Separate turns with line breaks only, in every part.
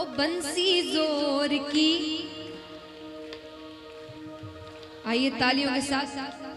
ओ बंसी ज़ोर की। आइए तालियों के साथ।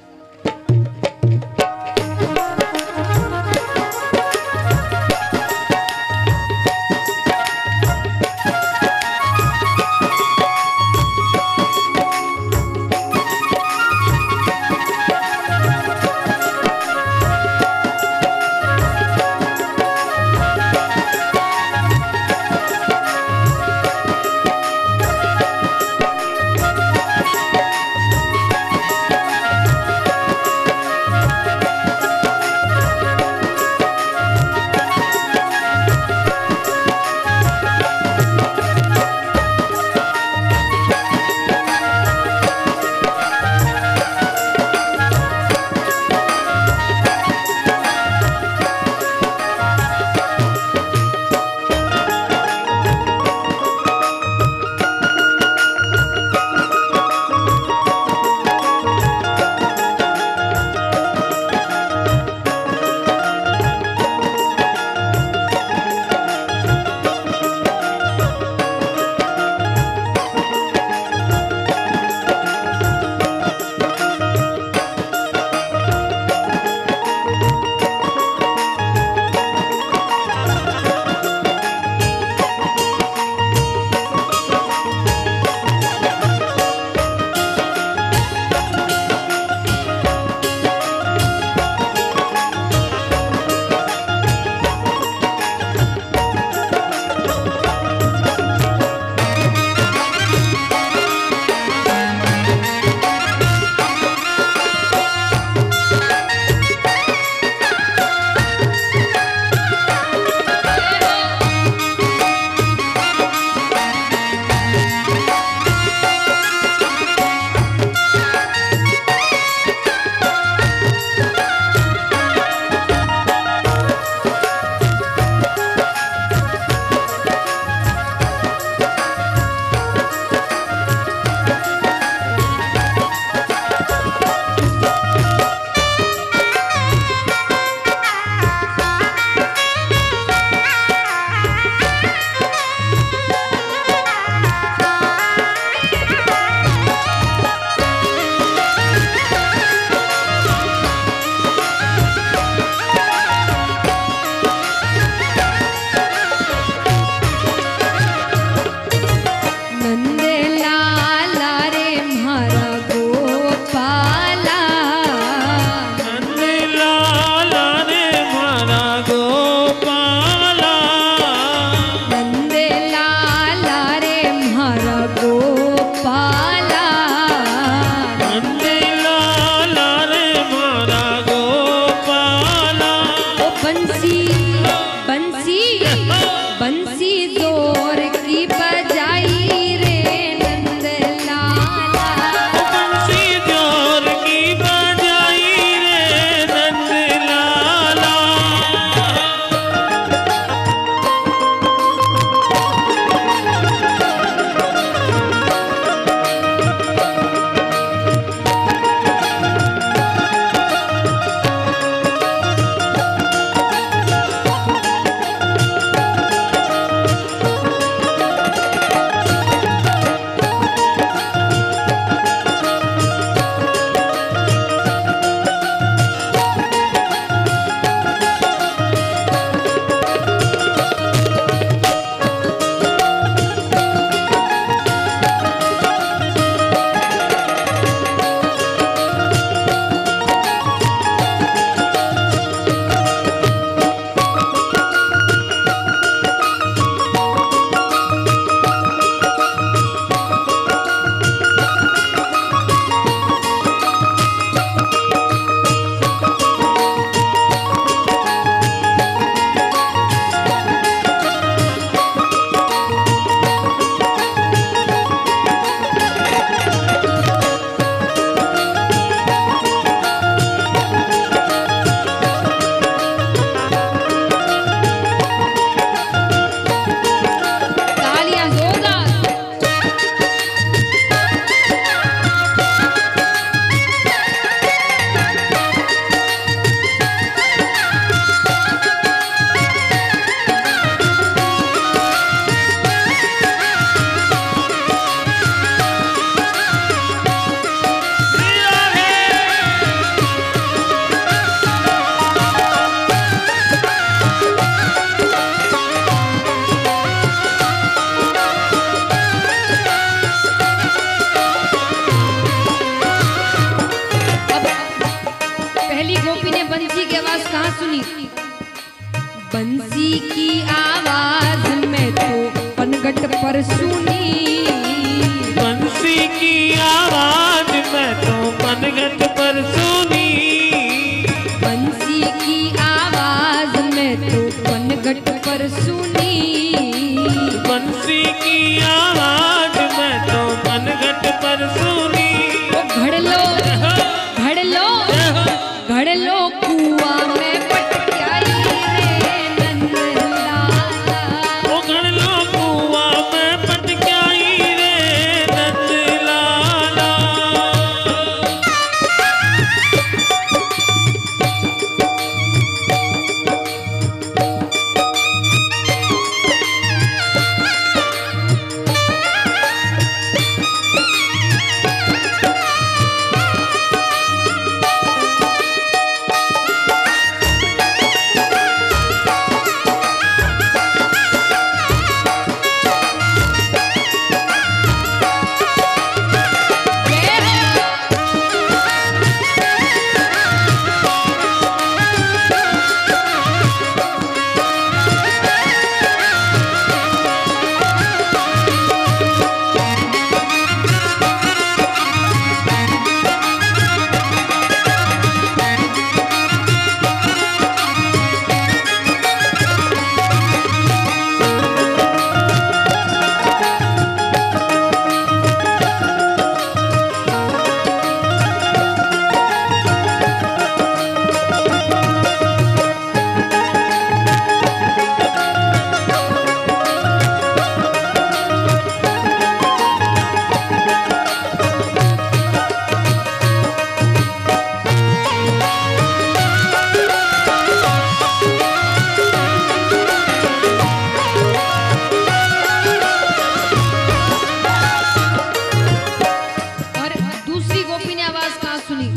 सुनी।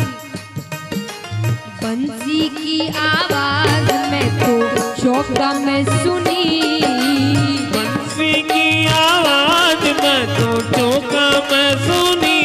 बंसी की आवाज़ मैं तो
चौका मैं सुनी।
बंसी की आवाज़ मैं तो चौका मैं सुनी।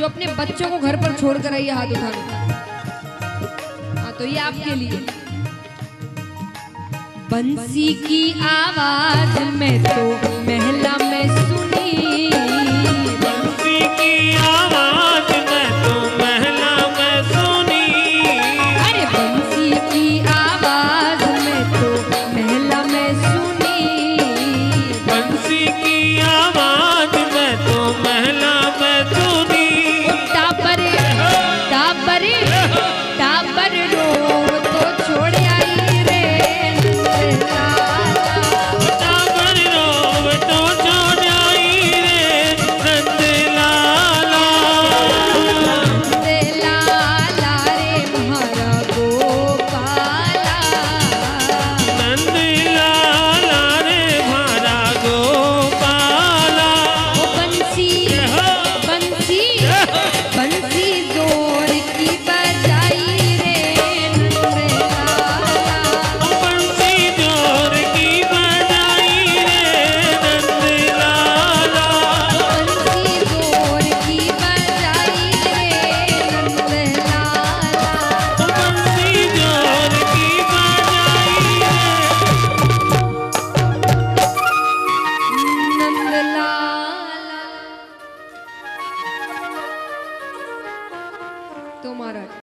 जो
अपने बच्चों को घर पर छोड़ कर आइए हाथ उठाने हाँ तो ये आपके लिए। बंसी की आवाज़ में तो महिला में सुनी।